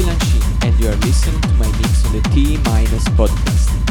and you are listening to my mix on the T minus podcast.